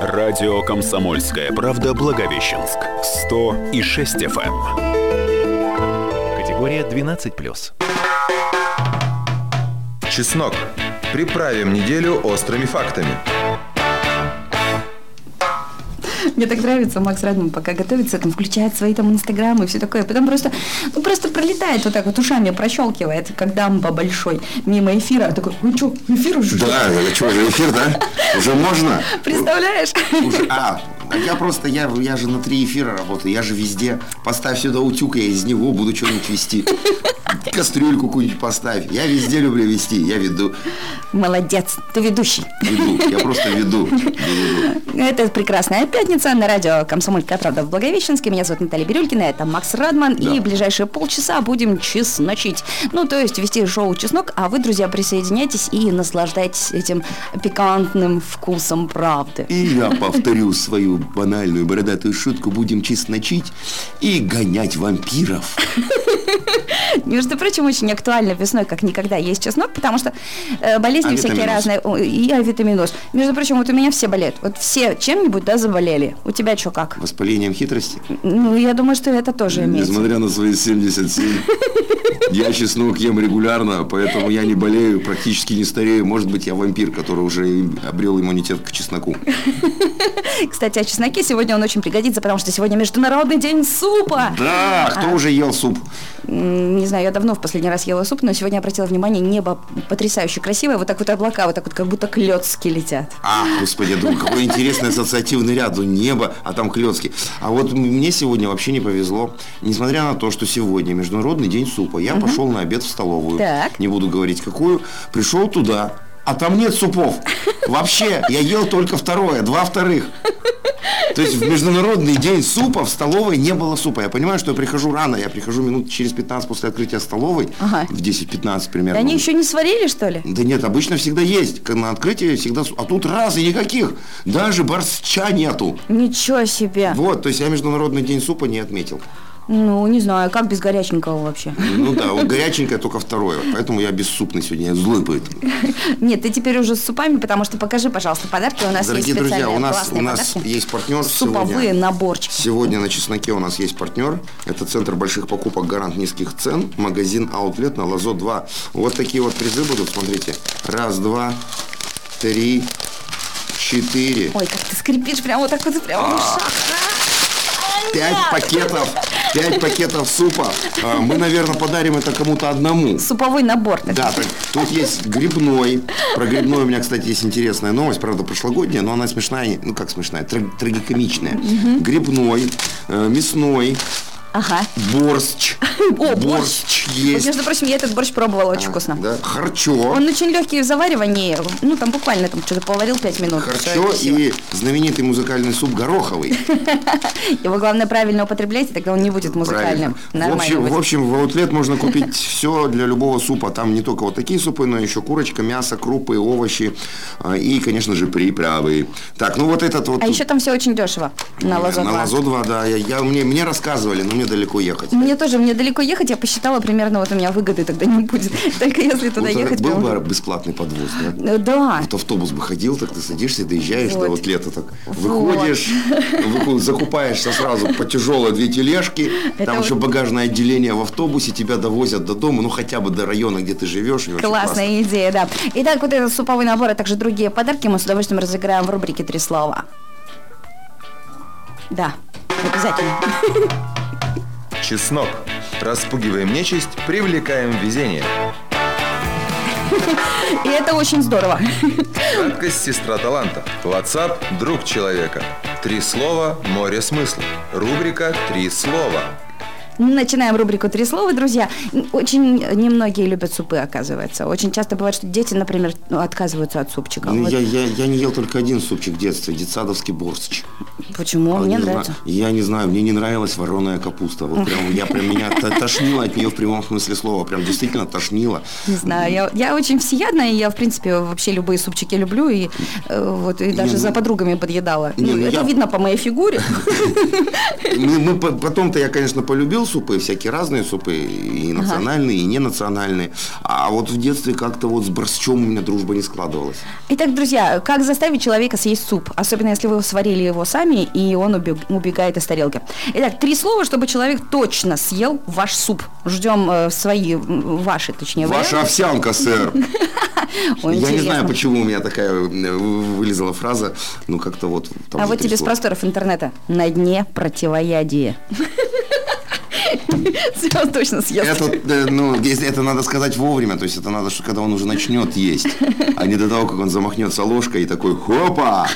Радио «Комсомольская правда» Благовещенск. 106 FM. Категория 12+. Чеснок. Приправим неделю острыми фактами. Мне так нравится, Макс Радман пока готовится, там включает свои там инстаграмы и все такое. Потом просто, ну, просто пролетает вот так вот ушами, прощелкивает, как дамба большой, мимо эфира. Он такой, ну что, эфир уже? Да, что, уже эфир, да? Уже можно? Представляешь? Уже, а, а я просто, я, я же на три эфира работаю, я же везде. Поставь сюда утюг, я из него буду что-нибудь вести. Кастрюльку какую-нибудь поставь. Я везде люблю вести, я веду. Молодец, ты ведущий. Веду, я просто веду. Это прекрасная пятница на радио «Комсомольская правда» в Благовещенске. Меня зовут Наталья Бирюлькина, это Макс Радман. Да. И в ближайшие полчаса будем чесночить. Ну, то есть вести шоу «Чеснок», а вы, друзья, присоединяйтесь и наслаждайтесь этим пикантным вкусом правды. И я повторю свою банальную бородатую шутку. Будем чесночить и гонять вампиров. Между прочим, очень актуально весной, как никогда, есть чеснок, потому что э, болезни всякие Авитаминоз. разные. И авитаминоз. Между прочим, вот у меня все болеют. Вот все чем-нибудь, да, заболели. У тебя что, как? Воспалением хитрости. Ну, я думаю, что это тоже имеется. Несмотря на свои 77, я чеснок ем регулярно, поэтому я не болею, практически не старею. Может быть, я вампир, который уже обрел иммунитет к чесноку. Кстати, о чесноке сегодня он очень пригодится, потому что сегодня Международный день супа. Да, кто уже ел суп? Не знаю, я давно в последний раз ела суп, но сегодня обратила внимание, небо потрясающе красивое, вот так вот облака, вот так вот как будто клетки летят. А, господи, я думаю, какой интересный ассоциативный ряд. У неба, а там клетки. А вот мне сегодня вообще не повезло. Несмотря на то, что сегодня Международный день супа, я пошел на обед в столовую. Так. Не буду говорить какую. Пришел туда, а там нет супов. Вообще, я ел только второе, два вторых. То есть в Международный день супа в столовой не было супа. Я понимаю, что я прихожу рано, я прихожу минут через 15 после открытия столовой, Ага. в 10-15 примерно. Да они еще не сварили, что ли? Да нет, обычно всегда есть. На открытии всегда... су- А тут раз и никаких. Даже борща нету. Ничего себе. Вот, то есть я Международный день супа не отметил. Ну, не знаю, как без горяченького вообще. Ну да, вот горяченькое только второе. Поэтому я бессупный сегодня, я злой поэтому. Нет, ты теперь уже с супами, потому что покажи, пожалуйста, подарки. У нас Дорогие есть друзья, у нас, у нас подарки. есть партнер Суповые сегодня. наборчики. Сегодня на чесноке у нас есть партнер. Это центр больших покупок «Гарант низких цен». Магазин «Аутлет» на Лазо 2. Вот такие вот призы будут, смотрите. Раз, два, три, четыре. Ой, как ты скрипишь прямо вот так вот, прямо в ушах. Пять пакетов, пять пакетов супа. А, Мы, наверное, подарим это кому-то одному. Суповой набор. так Да, так, тут есть грибной. Про грибной у меня, кстати, есть интересная новость, правда, прошлогодняя, но она смешная, ну как смешная, траг- трагикомичная. Грибной, э, мясной, Ага. борщ. О, борщ. Борщ Вот, есть. между прочим, я этот борщ пробовала, очень вкусно. Да, харчо. Он очень легкий в заваривании. Ну, там буквально там что-то поварил 5 минут. Харчо и знаменитый музыкальный суп гороховый. Его главное правильно употреблять, и тогда он не будет музыкальным. В общем, в общем, в аутлет можно купить все для любого супа. Там не только вот такие супы, но еще курочка, мясо, крупы, овощи а, и, конечно же, приправы. Так, ну вот этот вот... А еще там все очень дешево. На Лазо На 2. Лазо 2, да. Я, я- мне, мне рассказывали, но мне далеко ехать. Мне тоже, мне далеко ехать, я посчитала примерно, вот у меня выгоды тогда не будет. Только если туда Вот ехать. был прям- бы бесплатный подвоз, да? Э, Да. Вот автобус бы ходил, так ты садишься, доезжаешь Вот. до аутлета, так выходишь, выход- закупаешься сразу по тяжелой две тележки, Это там вот- еще багажное отделение в автобусе, тебя довозят до дома, ну хотя бы до района, где ты живешь. Классная идея, да. Итак, вот этот суповой набор, а также другие подарки мы с удовольствием разыграем в рубрике «Три слова». Да, обязательно. Чеснок. Распугиваем нечисть, привлекаем везение. И это очень здорово. Краткость сестра таланта. WhatsApp – друг человека. Три слова – море смысла. Рубрика «Три слова». Начинаем рубрику «Три слова», друзья. Очень немногие любят супы, оказывается. Очень часто бывает, что дети, например, ну, отказываются от супчика. Ну, Вот я, я, я не ел только один супчик в детстве, детсадовский борщ. Почему? А Мне не нравится. знаю- я не знаю, мне не нравилась вареная капуста. Вот прям, я прям меня тошнило от нее в прямом смысле слова. Прям действительно тошнило. Не знаю, я, я очень всеядная, и я, в принципе, вообще любые супчики люблю, и э, вот и даже Не, за ну- подругами подъедала. Не, Ну, ну это я- видно по моей фигуре. Потом-то я, конечно, полюбил супы, всякие разные супы, и национальные, и ненациональные. А вот в детстве как-то вот с борщом у меня дружба не складывалась. Итак, друзья, как заставить человека съесть суп? Особенно, если вы сварили его сами, и он убег- убегает из тарелки. Итак, три слова, чтобы человек точно съел ваш суп. Ждем э, свои, ваши, точнее, Ваша варианты. овсянка, сэр. Я не знаю, почему у меня такая вылезла фраза, ну как-то вот... А вот тебе с просторов интернета. На дне противоядие. Он точно съест. Это, э, ну, если это надо сказать вовремя, то есть это надо, что когда он уже начнет есть, а не до того, как он замахнется ложкой и такой хопа,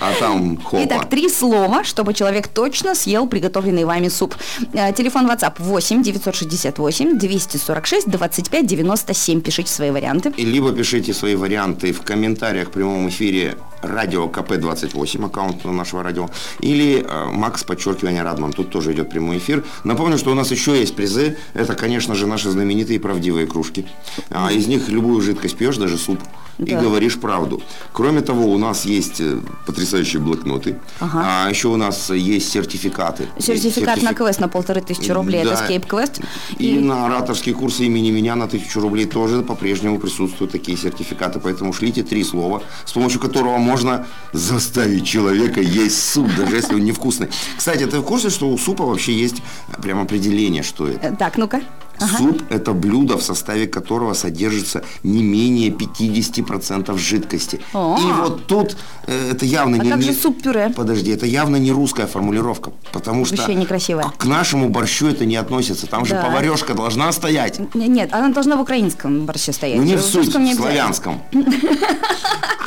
а там хопа. Итак, три слова, чтобы человек точно съел приготовленный вами суп. Э, Телефон WhatsApp 8 968 246 25 97. Пишите свои варианты. И либо пишите свои варианты в комментариях в прямом эфире радио КП-28, аккаунт нашего радио, или э, Макс, подчеркивание, Радман. Тут тоже идет прямой эфир. Напомню, что у нас еще есть призы. Это, конечно же, наши знаменитые правдивые кружки. А, из них любую жидкость пьешь, даже суп, и Да. говоришь правду. Кроме того, у нас есть э, потрясающие блокноты. Ага. А еще у нас есть сертификаты. Сертификат на Сертифи- квест на полторы тысячи рублей. Это Да. Escape Quest. И на ораторские курсы имени меня на тысячу рублей тоже по-прежнему присутствуют такие сертификаты. Поэтому шлите три слова, с помощью которого можно заставить человека есть суп, даже если он невкусный. Кстати, ты в курсе, что у супа вообще есть прям определение, что это? Э, Так, ну-ка. Ага. Суп – это блюдо, в составе которого содержится не менее 50% жидкости. О. И вот тут э, это явно А не... как не- же суп-пюре? Подожди, это явно не русская формулировка, потому что Вообще некрасивая. к нашему борщу это не относится. Там же Да. поварешка должна стоять. Нет, она должна в украинском борще стоять. Ну не в В суть, в славянском.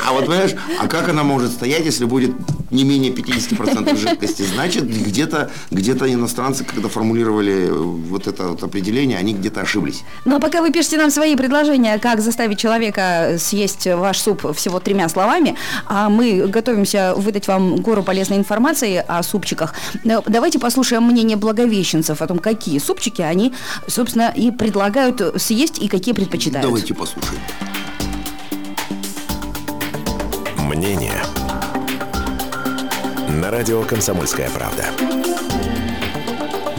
А вот понимаешь, а как она может стоять, если будет не менее 50% жидкости? Значит, где-то где иностранцы, когда формулировали э, вот это вот определение, они где-то ошиблись. Ну а пока вы пишете нам свои предложения, как заставить человека съесть ваш суп всего тремя словами, а мы готовимся выдать вам гору полезной информации о супчиках. Э, Давайте послушаем мнение благовещенцев о том, какие супчики они, собственно, и предлагают съесть и какие предпочитают. Давайте послушаем. Мнение. На радио «Комсомольская правда».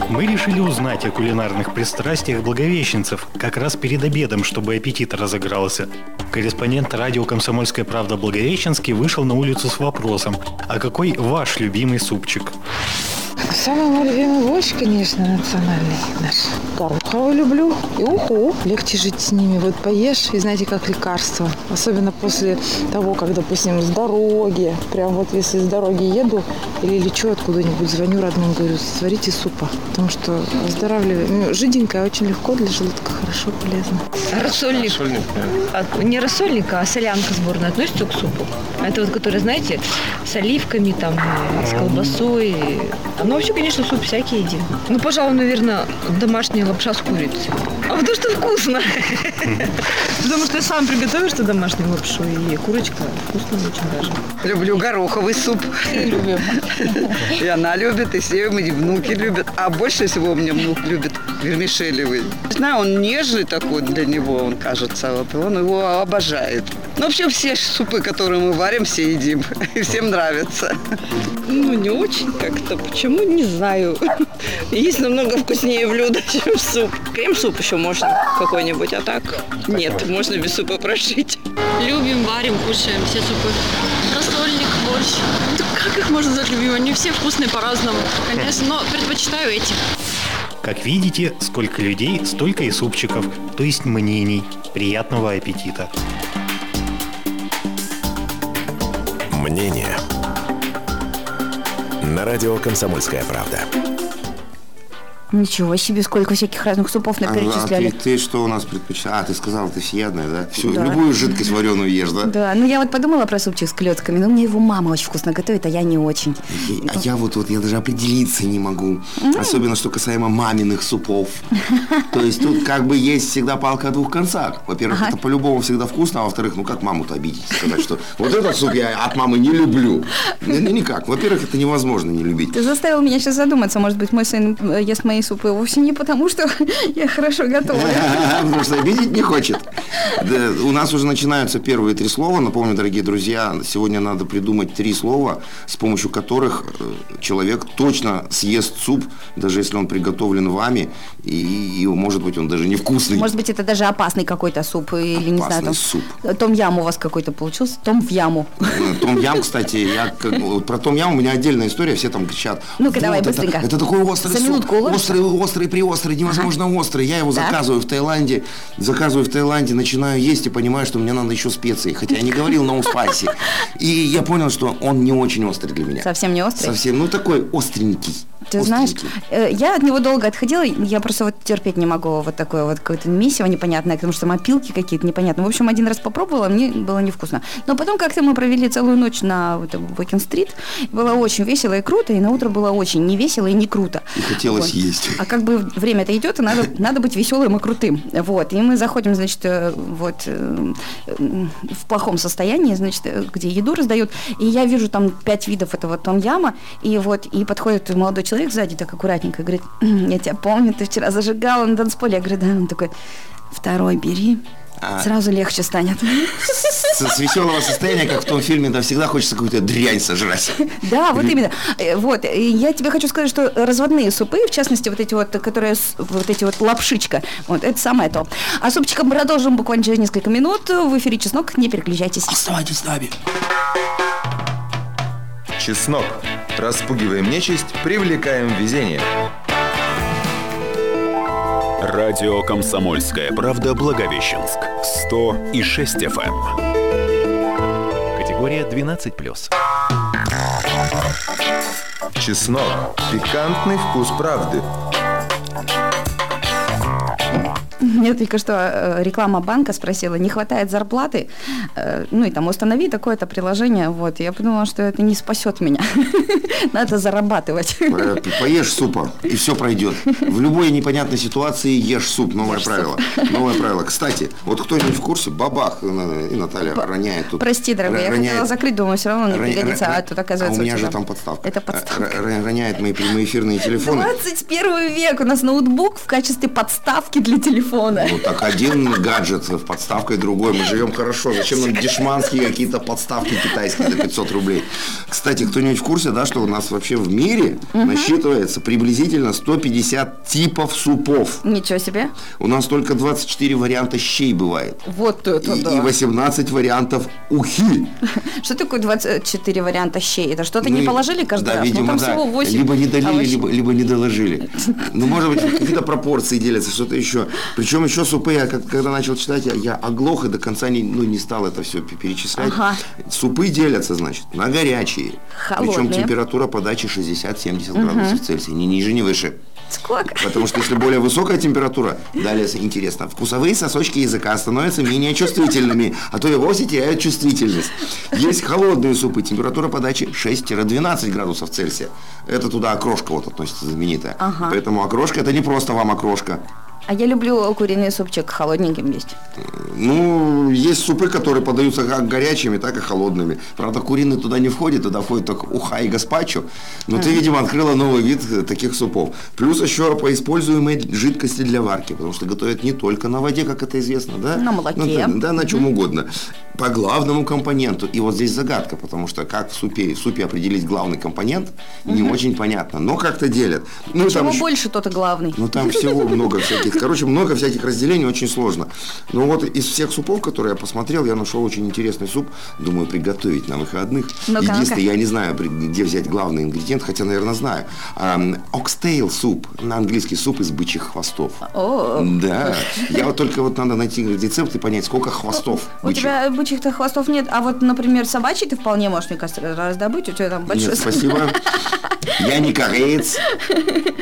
Мы решили узнать о кулинарных пристрастиях благовещенцев как раз перед обедом, чтобы аппетит разыгрался. Корреспондент радио «Комсомольская правда» Благовещенский вышел на улицу с вопросом, а какой ваш любимый супчик? Самый мой любимый борщ, конечно, национальный наш. Гороховый люблю и уху. Легче жить с ними. Вот поешь, и знаете, как лекарство. Особенно после того, как, допустим, с дороги, прям вот если с дороги еду или лечу откуда-нибудь, звоню родным, говорю, сварите супа. Потому что оздоравливает. Ну, жиденькое, очень легко для желудка, хорошо, полезно. Рассольник. А, не рассольник, а солянка сборная относится к супу. Это вот, который, знаете, с оливками, там, с колбасой. Ну, вообще, конечно, суп всякий едим. Ну, пожалуй, наверное, домашняя лапша с курицей. А потому что вкусно. Потому что сам приготовишь ты домашнюю лапшу, и курочка вкусная очень даже. Люблю гороховый суп. Любим. И она любит, и все мои внуки любят. А больше всего у меня внук любит вермишелевый. Не знаю, он нежный такой для него, он кажется. Вот, он его обожает. Ну, вообще все супы, которые мы варим, все едим. И всем нравится. Ну, не очень как-то. Почему? Не знаю. Есть намного вкуснее блюда, чем суп. Крем-суп еще можно какой-нибудь, а так нет, можно без супа прожить. Любим, варим, кушаем все супы. Рассольник, борщ. Ну, Как их можно назвать любимым? Они все вкусные по-разному, конечно, но предпочитаю эти. Как видите, сколько людей, столько и супчиков, то есть мнений. Приятного аппетита! Мнение. На радио «Комсомольская правда». Ничего себе, сколько всяких разных супов А, а наперечисляли. ты, ты что у нас предпочитаешь? А, ты сказала, ты всеядная, да? Всю, Да. Любую жидкость вареную ешь, да? Да, ну я вот подумала про супчик с клетками, но мне его мама очень вкусно готовит, а я не очень. И- А я вот, вот я даже определиться не могу. Особенно, что касаемо маминых супов. То есть тут как бы есть всегда палка о двух концах. Во-первых, это по-любому всегда вкусно, а во-вторых, ну как маму-то обидеть? Сказать, что вот этот суп я от мамы не люблю. Ну, никак. Во-первых, это невозможно не любить. Ты заставил меня сейчас задуматься, может быть, мой сын э, ест мои мои супы вовсе не потому, что я хорошо готовлю. Потому что обидеть не хочет. У нас уже начинаются первые три слова. Напомню, дорогие друзья, сегодня надо придумать три слова, с помощью которых э, человек точно съест суп, даже если он приготовлен вами, и, и может быть он даже невкусный. Может быть, это даже опасный какой-то суп или не знаю, Опасный там, суп. том ям у вас какой-то получился, том в яму. Э, Том Ям, кстати, я как- вот про Том Ям у меня отдельная история, все там кричат. Ну-ка, давай, это- быстренько. Это, такой острый За суп. Острый, острый, приострый, невозможно острый. Я его Так. заказываю в Таиланде, заказываю в Таиланде, начинаю есть и понимаю, что мне надо еще специи. Хотя я не говорил no spicy. И я понял, что он не очень острый для меня. Совсем не острый? Совсем, ну такой остренький. Ты знаешь, э, я от него долго отходила, я просто вот терпеть не могу вот такое вот какое-то месиво непонятное, потому что мопилки какие-то непонятные. В общем, один раз попробовала, мне было невкусно. Но потом как-то мы провели целую ночь на вот Уэкин-стрит, было очень весело и круто, и на утро было очень не весело и не круто. И хотелось Вот. есть. А как бы время-то идет, и надо, надо быть веселым и крутым. Вот. И мы заходим, значит, э, вот э, в плохом состоянии, значит, где еду раздают. И я вижу там пять видов этого том-яма, и вот, и подходит молодой человек сзади, так аккуратненько, говорит, «М, я тебя помню, ты вчера зажигала на танцполе. Я говорю, да, он такой, второй бери, А. сразу легче станет. С, с веселого состояния, как в том фильме, да, всегда хочется какую-то дрянь сожрать. Да, вот именно. Э, Вот, и я тебе хочу сказать, что разводные супы, в частности, вот эти вот, которые, вот эти вот лапшичка, вот, это самое то. А супчиком продолжим буквально через несколько минут. В эфире «Чеснок», не переключайтесь. Оставайтесь с нами. Чеснок. Распугиваем нечисть, привлекаем везение. Радио «Комсомольская правда» Благовещенск. 106 FM. Категория 12+. Чеснок. Пикантный вкус правды. Мне только что э, реклама банка спросила, не хватает зарплаты, ну и там установи такое-то приложение, вот. Я подумала, что это не спасет меня. Надо зарабатывать. Э, Поешь супа, и все пройдет. В любой непонятной ситуации ешь суп. Новое правило. Новое правило. Кстати, вот кто-нибудь в курсе, бабах, э, и Наталья роняет тут. Прости, дорогой, я хотела закрыть, думаю, все равно не пригодится, а тут оказывается а у меня тебя же там подставка. Это Э, подставка. ро- Роняет мои прямоэфирные телефоны. 21 век, у нас ноутбук в качестве подставки для телефона. Ну так один гаджет с подставкой другой. Мы живем хорошо. Зачем нам дешманские какие-то подставки китайские за 500 рублей? Кстати, кто-нибудь в курсе, да, что у нас вообще в мире насчитывается приблизительно 150 типов супов. Ничего себе. У нас только 24 варианта щей бывает. Вот это И, да. и 18 вариантов ухи. Что такое 24 варианта щей? Это что-то Ну не положили каждый да, раз? видимо, ну, там да. всего 8 Либо не долили, овощей. либо, либо не доложили. Ну, может быть, какие-то пропорции делятся, что-то еще. Причем еще супы, я когда начал читать, я, я оглох и до конца не, ну, не стал это все перечислять. Ага. Супы делятся, значит, на горячие. Причем Холодные. температура подачи 60-70 градусов Цельсия. Ни ниже, ни выше. Сколько? Потому что если более высокая температура, далее интересно, вкусовые сосочки языка становятся менее чувствительными, а то и вовсе теряют чувствительность. Есть холодные супы, температура подачи 6-12 градусов Цельсия. Это туда окрошка вот относится знаменитая. Ага. Поэтому окрошка это не просто вам окрошка. А я люблю куриный супчик холодненьким есть. Ну, есть супы, которые подаются как горячими, так и холодными. Правда, куриный туда не входит, туда входит только уха и гаспачо. Но ты, видимо, открыла новый вид таких супов. Плюс еще по используемой жидкости для варки, потому что готовят не только на воде, как это известно, да? На молоке. Ну, да, да, на чем угодно. По главному компоненту. И вот здесь загадка, потому что как в супе, в супе определить главный компонент, не Мгм. очень понятно. Но как-то делят. Ну, там Чего еще- больше, тот и главный. ну, там всего много всяких. Короче, много всяких разделений, очень сложно. Но вот из всех супов, которые я посмотрел, я нашел очень интересный суп. Думаю, приготовить на выходных. Ну-ка, Единственное, я не знаю, где взять главный ингредиент, хотя, наверное, знаю. Окстейл суп. На английский суп из бычьих хвостов. О, Да. Я вот только вот надо найти рецепт и понять, сколько хвостов У бычьих. тебя бычьих-то хвостов нет, а вот, например, собачий ты вполне можешь, мне кажется, раздобыть, у тебя там большой... Нет, спасибо. Я не кореец.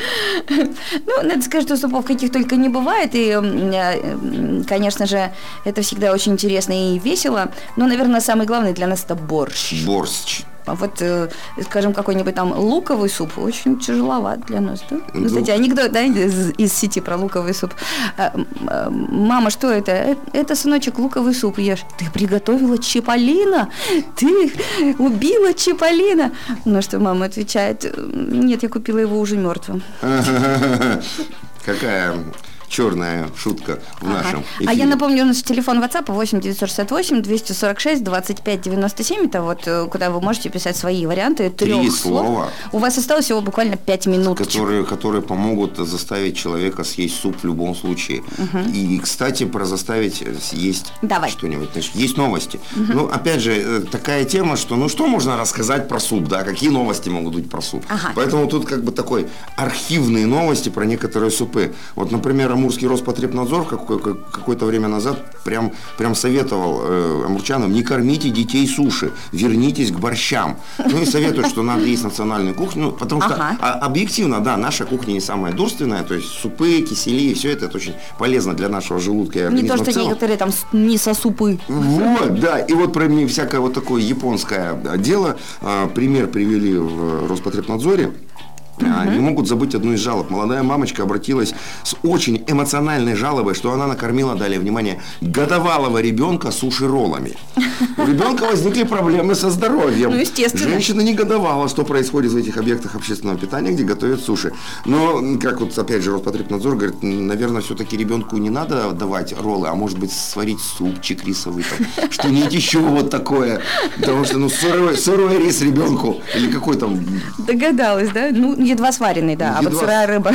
Ну, надо сказать, что супов каких только не бывает, и, э, конечно же, это всегда очень интересно и весело, но, наверное, самый главный для нас это борщ. Борщ. А вот, э, скажем, какой-нибудь там луковый суп очень тяжеловат для нас, да? Ну, кстати, анекдот, да, из, из сети про луковый суп. А, а, Мама, что это? «Э, Это, сыночек, луковый суп ешь. Ты приготовила чиполлино? Ты убила чиполлино? На что мама отвечает, нет, я купила его уже мертвым. Какая черная шутка в нашем А я эфире. напомню, у нас телефон WhatsApp 8 968 246 25 97. Это вот э, куда вы можете писать свои варианты трех Три слов. слова. У вас осталось всего буквально 5 минут. которые, которые помогут заставить человека съесть суп в любом случае. И, кстати, про заставить съесть Давай. что-нибудь. Значит, есть новости. Ну, опять же, э, такая тема, что ну что можно рассказать про суп, да? Какие новости могут быть про суп? Ага. Поэтому тут как бы такой архивные новости про некоторые супы. Вот, например, Амурский Роспотребнадзор какое-то время назад прям, прям советовал э, амурчанам не кормите детей суши, вернитесь к борщам. Ну и советуют, что надо есть национальную кухню, ну, потому что Ага. а, объективно, да, наша кухня не самая дурственная, то есть супы, кисели, все это, это очень полезно для нашего желудка и Не организма то, в что некоторые там с- мисо-супы. Вот, да, и вот про всякое вот такое японское дело. А, Пример привели в Роспотребнадзоре. А, Не могут забыть одну из жалоб. Молодая мамочка обратилась с очень эмоциональной жалобой, что она накормила, далее, внимание, годовалого ребенка суши-роллами. У ребенка возникли проблемы со здоровьем. Ну, естественно. Женщина негодовала, что происходит в этих объектах общественного питания, где готовят суши. Но, как вот опять же Роспотребнадзор говорит, наверное, все-таки ребенку не надо давать роллы, а может быть сварить супчик рисовый, что-нибудь еще вот такое. Потому что, ну, сырой, сырой рис ребенку, или какой там Догадалась, да? Ну, едва сваренный, да. А вот Едва- сырая рыба.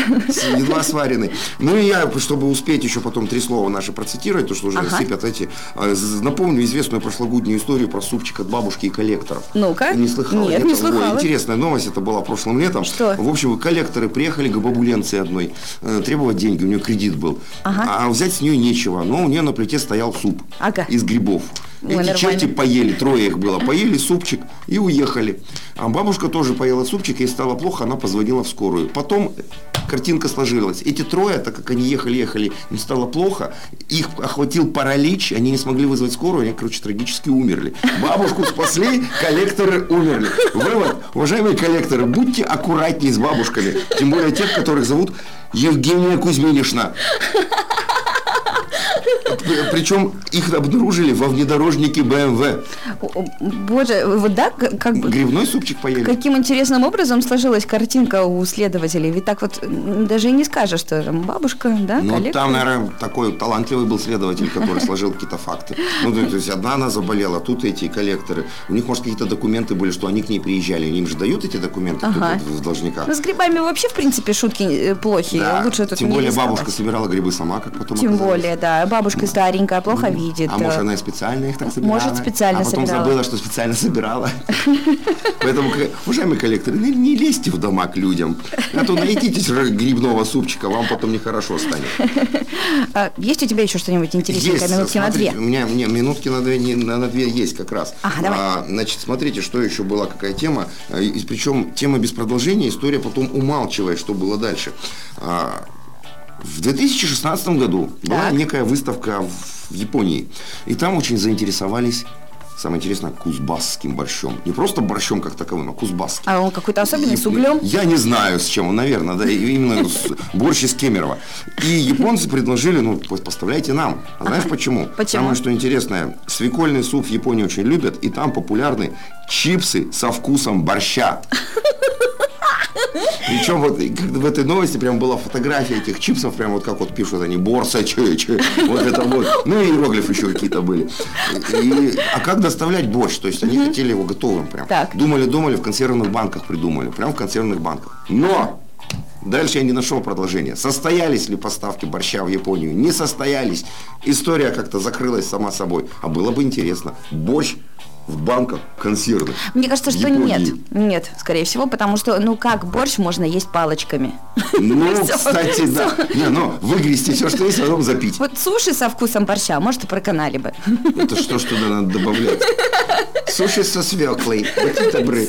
едва сваренный. Ну и я, чтобы успеть еще потом три слова наши процитировать, то что уже Ага. сыпят эти, а, напомню известную прошлогоднюю историю про супчик от бабушки и коллекторов. Ну-ка. Не слыхала? Нет, не Ой, слыхала. интересная новость, это была прошлым летом. Что? В общем, коллекторы приехали к бабуленце одной, э, требовать деньги, у нее кредит был. Ага. А взять с нее нечего, но у нее на плите стоял суп Ага. из грибов. Эти нормально. черти поели, трое их было, поели супчик и уехали. А бабушка тоже поела супчик, ей стало плохо, она позвонила в скорую. Потом картинка сложилась. Эти трое, так как они ехали-ехали, им стало плохо, их охватил паралич, они не смогли вызвать скорую, они, короче, трагически умерли. Бабушку спасли, коллекторы умерли. Вывод, уважаемые коллекторы, будьте аккуратнее с бабушками, тем более тех, которых зовут Евгения Кузьминишна. Причем их обнаружили во внедорожнике БМВ. О, о, Боже, вот да, как бы... Грибной супчик поели. Каким интересным образом сложилась картинка у следователей. Ведь так вот даже и не скажешь, что там бабушка, да, Ну, там, наверное, такой талантливый был следователь, который сложил какие-то факты. Ну, то, есть одна она заболела, тут эти коллекторы. У них, может, какие-то документы были, что они к ней приезжали. Они им же дают эти документы Ага. в должниках. Ну, с грибами вообще, в принципе, шутки э, плохие. Да, Лучше тут Тем более бабушка собирала грибы сама, как потом Тем оказалось. более, да. Бабушка старенькая, плохо видит. А может, э, она и специально их так собирала? Может, специально А потом собирала. забыла, что специально собирала. Поэтому, уважаемые коллекторы, не, лезьте в дома к людям. А то наедитесь грибного супчика, вам потом нехорошо станет. а Есть у тебя еще что-нибудь интересненькое? Есть, Минутки на смотрите, две. У меня минутки на две, на две есть как раз. Ага, давай. А, значит, смотрите, что еще была, какая тема. А, и причем тема без продолжения, история потом умалчивает, что было дальше. В 2016 году была Так. некая выставка в Японии. И там очень заинтересовались, самое интересное, кузбасским борщом. Не просто борщом как таковым, а кузбасским. А он какой-то особенный, с углем? Я не знаю, с чем он, наверное, да, именно борщ из Кемерово. И японцы предложили, ну, поставляйте нам. А знаешь почему? Почему? Самое, что интересное, свекольный суп в Японии очень любят, и там популярны чипсы со вкусом борща. Причем вот в этой новости прям была фотография этих чипсов, прям вот как вот пишут они, борса, че, че, вот это вот. Ну и иероглифы еще какие-то были. И- а как доставлять борщ? То есть они хотели его готовым прям. Так. Думали, думали, в консервных банках придумали. Прям в консервных банках. Но! Дальше я не нашел продолжения. Состоялись ли поставки борща в Японию? Не состоялись. История как-то закрылась сама собой. А было бы интересно. Борщ в банках консервных. Мне кажется, что нет. Нет, скорее всего, потому что, ну как борщ можно есть палочками? Ну, кстати, да. Не, ну, выгрести все, что есть, а потом запить. Вот суши со вкусом борща, может, и проканали бы. Это что туда надо добавлять? Суши со свеклой. Будьте добры.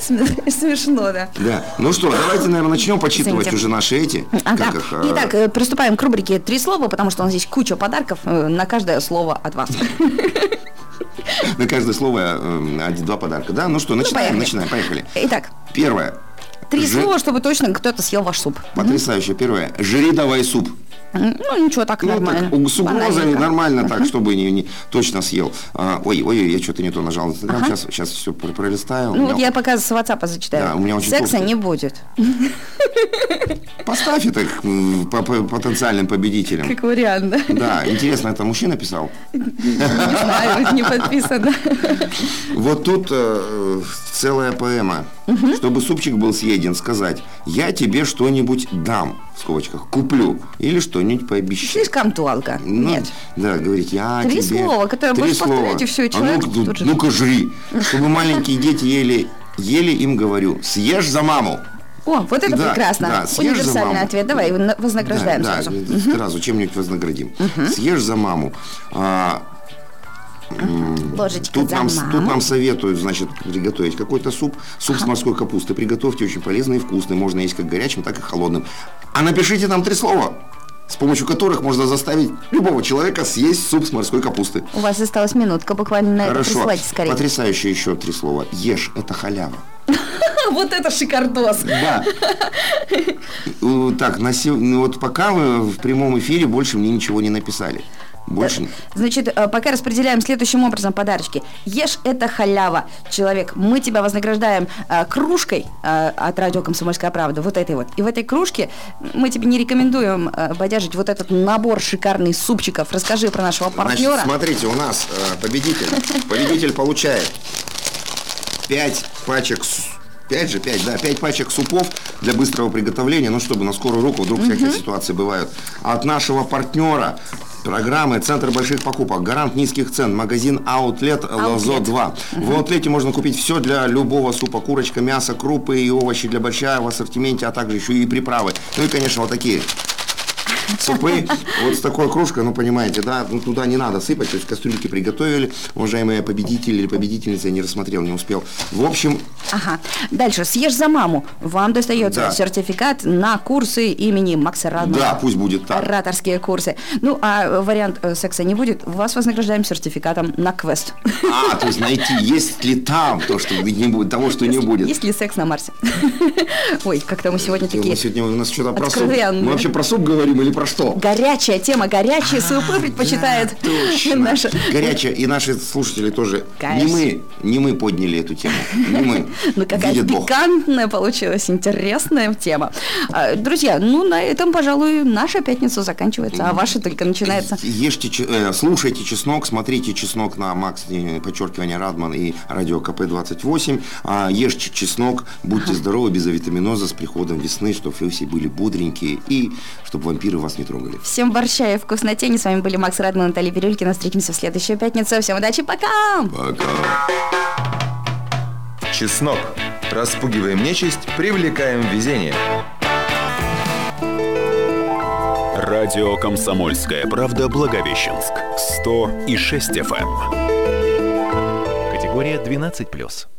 См- Смешно, да. Да. Ну что, давайте, наверное, начнем почитывать уже наши эти. Ага. а, Итак, э, приступаем к рубрике «Три слова», потому что у нас здесь куча подарков э, на каждое слово от вас. На каждое слово э, один-два подарка. Да, ну что, начинаем, поехали. начинаем, поехали. Итак, Первое. Три Ж- слова, чтобы точно кто-то съел ваш суп. Потрясающе. Первое. Жри давай суп. Ну, ничего, так Ну, нормально. так, с угрозами нормально так, чтобы не, не- точно съел. А, ой, ой, я что-то не то нажал. Инстаграм. Ага. Сейчас, сейчас все пролистаю. Ну, меня- вот я пока с WhatsApp зачитаю. Да, у меня очень Секса толстый. не будет. Поставь это по- по потенциальным победителям. Как вариант, да? Да, интересно, это мужчина писал? Не знаю, не подписано. Вот тут э, целая поэма. Чтобы супчик был съеден, сказать, я тебе что-нибудь дам, в скобочках, куплю, или что-нибудь пообещаю. Слишком толко. Ну, Нет. Да, говорить, я Три тебе... слова, которые Три будешь слова. повторять, и всё, и А человек ну-ка, тут же- ну-ка жри. Чтобы маленькие дети ели, ели им говорю, съешь за маму. О, вот это Да, прекрасно. да, съешь за Универсальный маму. ответ. Давай, на- вознаграждаем да, сразу. Да, сразу чем-нибудь вознаградим. Съешь за маму. А, Ложечка Тут за нам, маму. тут нам советуют, значит, приготовить какой-то суп. Суп с морской капусты. Приготовьте, очень полезный и вкусный. Можно есть как горячим, так и холодным. А напишите нам три слова, с помощью которых можно заставить любого человека съесть суп с морской капусты. У вас осталась минутка, буквально на это Хорошо. присылайте скорее. Потрясающе еще три слова. Ешь, это халява. Вот это шикардос. Да. Так, вот пока вы в прямом эфире больше мне ничего не написали. Больше. Значит, э, пока распределяем следующим образом подарочки. Ешь это халява, человек. Мы тебя вознаграждаем э, кружкой э, от радио Комсомольская правда, вот этой вот. И в этой кружке мы тебе не рекомендуем э, бодяжить вот этот набор шикарных супчиков. Расскажи про нашего партнера. Значит, смотрите, у нас э, победитель. Победитель получает 5 пачек с- Пять же, пять, да, пять пачек супов для быстрого приготовления, ну, чтобы на скорую руку, вдруг всякие ситуации бывают. От нашего партнера программы «Центр больших покупок», гарант низких цен, магазин «Аутлет Лозо 2». В «Аутлете» можно купить все для любого супа, курочка, мясо, крупы и овощи для большая в ассортименте, а также еще и приправы. Ну и, конечно, вот такие супы. Вот с такой кружкой, ну, понимаете, да, ну, туда не надо сыпать, то есть кастрюльки приготовили, уважаемые победители или победительницы, я не рассмотрел, не успел. В общем, Ага. Дальше. Съешь за маму. Вам достается Да. сертификат на курсы имени Макса Радмана. да, пусть будет так. Ораторские курсы. Ну, а вариант э, секса не будет. Вас вознаграждаем сертификатом на квест. А, то есть найти, есть ли там то, что не будет, того, что не будет. Есть ли секс на Марсе? Ой, как-то мы сегодня Мы такие... сегодня у нас что-то про суп. Мы вообще про суп говорим или про что? Горячая тема, горячие супы предпочитает Точно. наша... Горячая. И наши слушатели тоже. Не мы, не мы подняли эту тему. Не мы. Ну, какая пикантная получилась, интересная тема. А, Друзья, ну, на этом, пожалуй, наша пятница заканчивается, а ваша только начинается. Ешьте, э, слушайте чеснок, смотрите чеснок на Макс, э, подчеркивание, Радман и радио КП-28. А, ешьте чеснок, будьте здоровы, без авитаминоза, с приходом весны, чтобы вы все были бодренькие и чтобы вампиры вас не трогали. Всем борща и вкуснотени. С вами были Макс Радман и Наталья Бирюлькина. Встретимся в следующую пятницу. Всем удачи, пока! Пока. Чеснок. Распугиваем нечисть, привлекаем везение. Радио «Комсомольская правда» Благовещенск. 100 и 6 FM. Категория 12+.